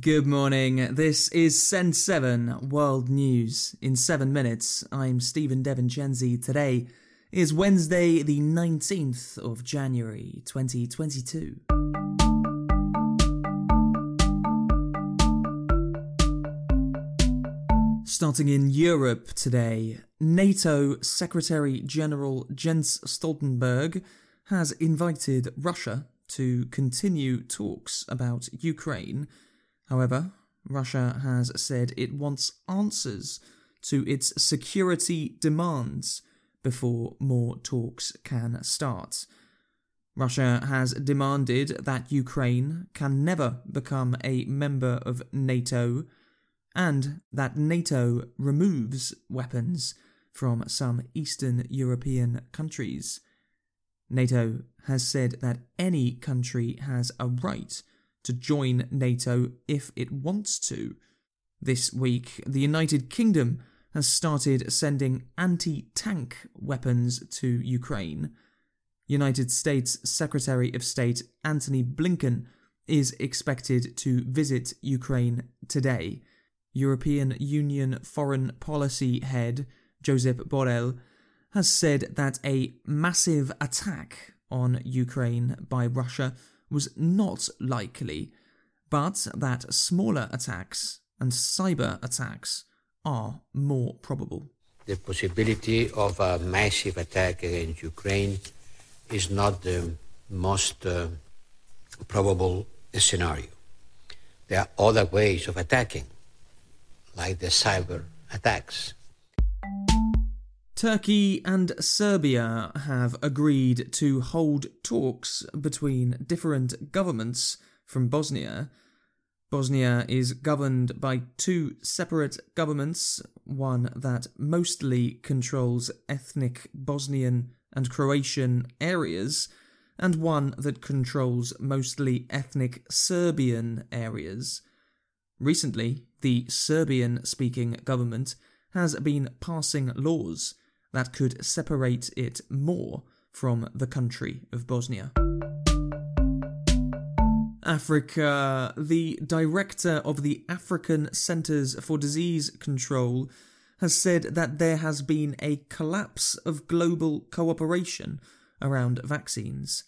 Good morning. This is Send 7 World News. In 7 minutes, I'm Stephen Devincenzi. Today is Wednesday, the 19th of January, 2022. Starting in Europe today, NATO Secretary General Jens Stoltenberg has invited Russia to continue talks about Ukraine However, Russia has said it wants answers to its security demands before more talks can start. Russia has demanded that Ukraine can never become a member of NATO and that NATO removes weapons from some Eastern European countries. NATO has said that any country has a right to join NATO if it wants to. This week, the United Kingdom has started sending anti tank weapons to Ukraine. United States Secretary of State Antony Blinken is expected to visit Ukraine today. European Union Foreign Policy Head Josep Borrell has said that a massive attack on Ukraine by Russia was not likely, but that smaller attacks and cyber attacks are more probable. The possibility of a massive attack against Ukraine is not the most uh, probable scenario. There are other ways of attacking, like the cyber attacks. Turkey and Serbia have agreed to hold talks between different governments from Bosnia. Bosnia is governed by two separate governments, one that mostly controls ethnic Bosnian and Croatian areas, and one that controls mostly ethnic Serbian areas. Recently, the Serbian speaking government has been passing laws that could separate it more from the country of Bosnia. Africa, the director of the African Centers for Disease Control has said that there has been a collapse of global cooperation around vaccines.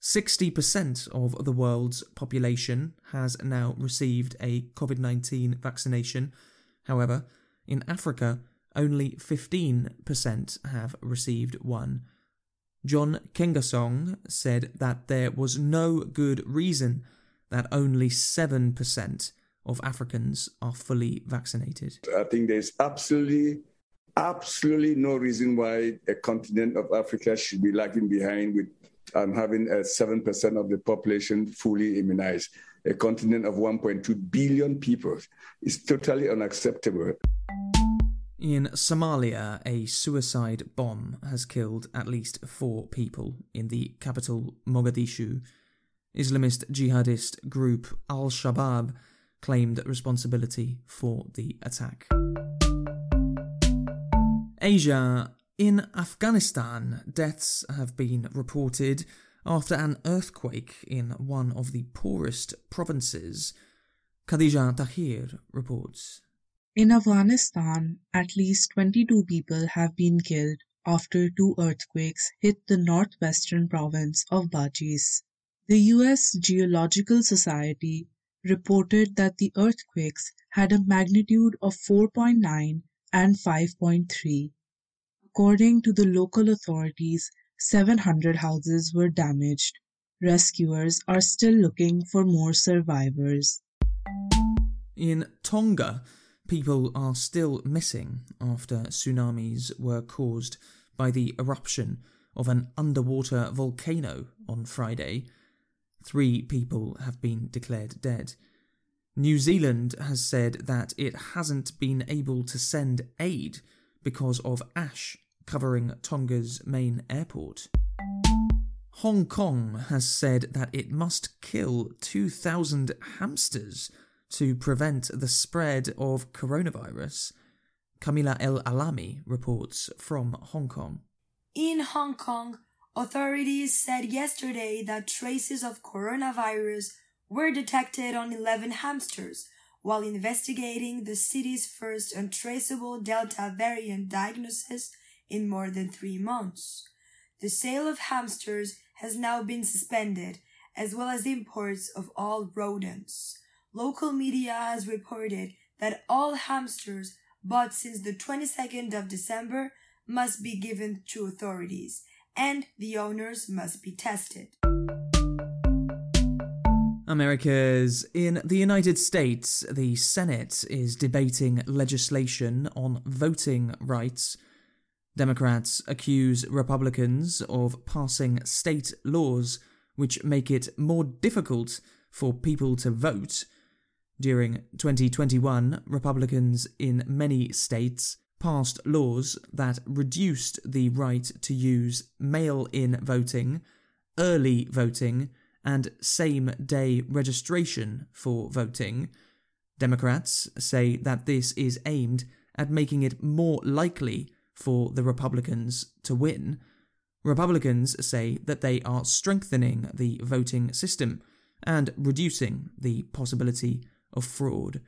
60% of the world's population has now received a COVID 19 vaccination. However, in Africa, only 15% have received one. John Nkengasong said that there was no good reason that only 7% of Africans are fully vaccinated. I think there's absolutely, absolutely no reason why a continent of Africa should be lagging behind with um, having a 7% of the population fully immunized. A continent of 1.2 billion people is totally unacceptable. In Somalia, a suicide bomb has killed at least four people in the capital Mogadishu. Islamist jihadist group Al Shabaab claimed responsibility for the attack. Asia. In Afghanistan, deaths have been reported after an earthquake in one of the poorest provinces. Khadija Tahir reports. In Afghanistan, at least 22 people have been killed after two earthquakes hit the northwestern province of Badghis. The US Geological Society reported that the earthquakes had a magnitude of 4.9 and 5.3. According to the local authorities, 700 houses were damaged. Rescuers are still looking for more survivors. In Tonga, people are still missing after tsunamis were caused by the eruption of an underwater volcano on Friday. Three people have been declared dead. New Zealand has said that it hasn't been able to send aid because of ash covering Tonga's main airport. Hong Kong has said that it must kill 2,000 hamsters to prevent the spread of coronavirus. Camila El Alami reports from Hong Kong. In Hong Kong, authorities said yesterday that traces of coronavirus were detected on 11 hamsters while investigating the city's first untraceable Delta variant diagnosis in more than three months. The sale of hamsters has now been suspended, as well as imports of all rodents. Local media has reported that all hamsters bought since the 22nd of December must be given to authorities, and the owners must be tested. America's in the United States, the Senate is debating legislation on voting rights. Democrats accuse Republicans of passing state laws which make it more difficult for people to vote. During 2021, Republicans in many states passed laws that reduced the right to use mail in voting, early voting, and same day registration for voting. Democrats say that this is aimed at making it more likely for the Republicans to win. Republicans say that they are strengthening the voting system and reducing the possibility of fraud.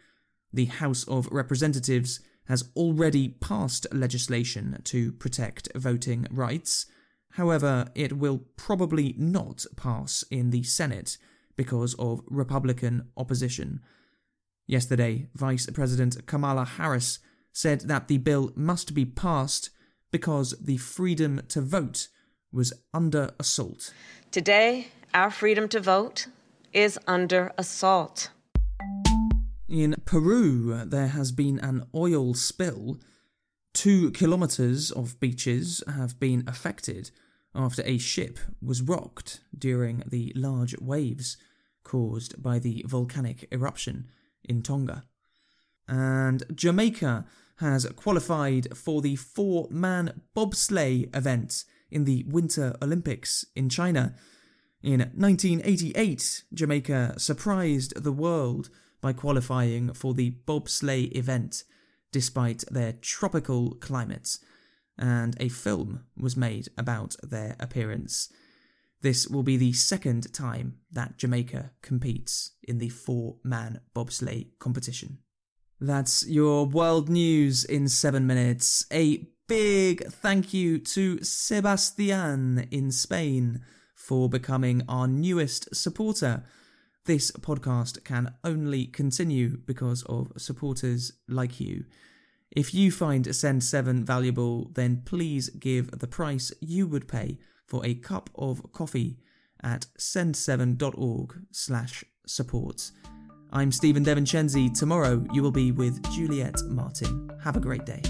The House of Representatives has already passed legislation to protect voting rights. However, it will probably not pass in the Senate because of Republican opposition. Yesterday, Vice President Kamala Harris said that the bill must be passed because the freedom to vote was under assault. Today, our freedom to vote is under assault. In Peru, there has been an oil spill. Two kilometres of beaches have been affected after a ship was rocked during the large waves caused by the volcanic eruption in Tonga. And Jamaica has qualified for the four man bobsleigh event in the Winter Olympics in China. In 1988, Jamaica surprised the world by qualifying for the bobsleigh event despite their tropical climate, and a film was made about their appearance. This will be the second time that Jamaica competes in the four man bobsleigh competition. That's your world news in seven minutes. A big thank you to Sebastian in Spain for becoming our newest supporter. This podcast can only continue because of supporters like you. If you find Send 7 valuable, then please give the price you would pay for a cup of coffee at send7.org slash support. I'm Stephen Devincenzi. Tomorrow you will be with Juliet Martin. Have a great day.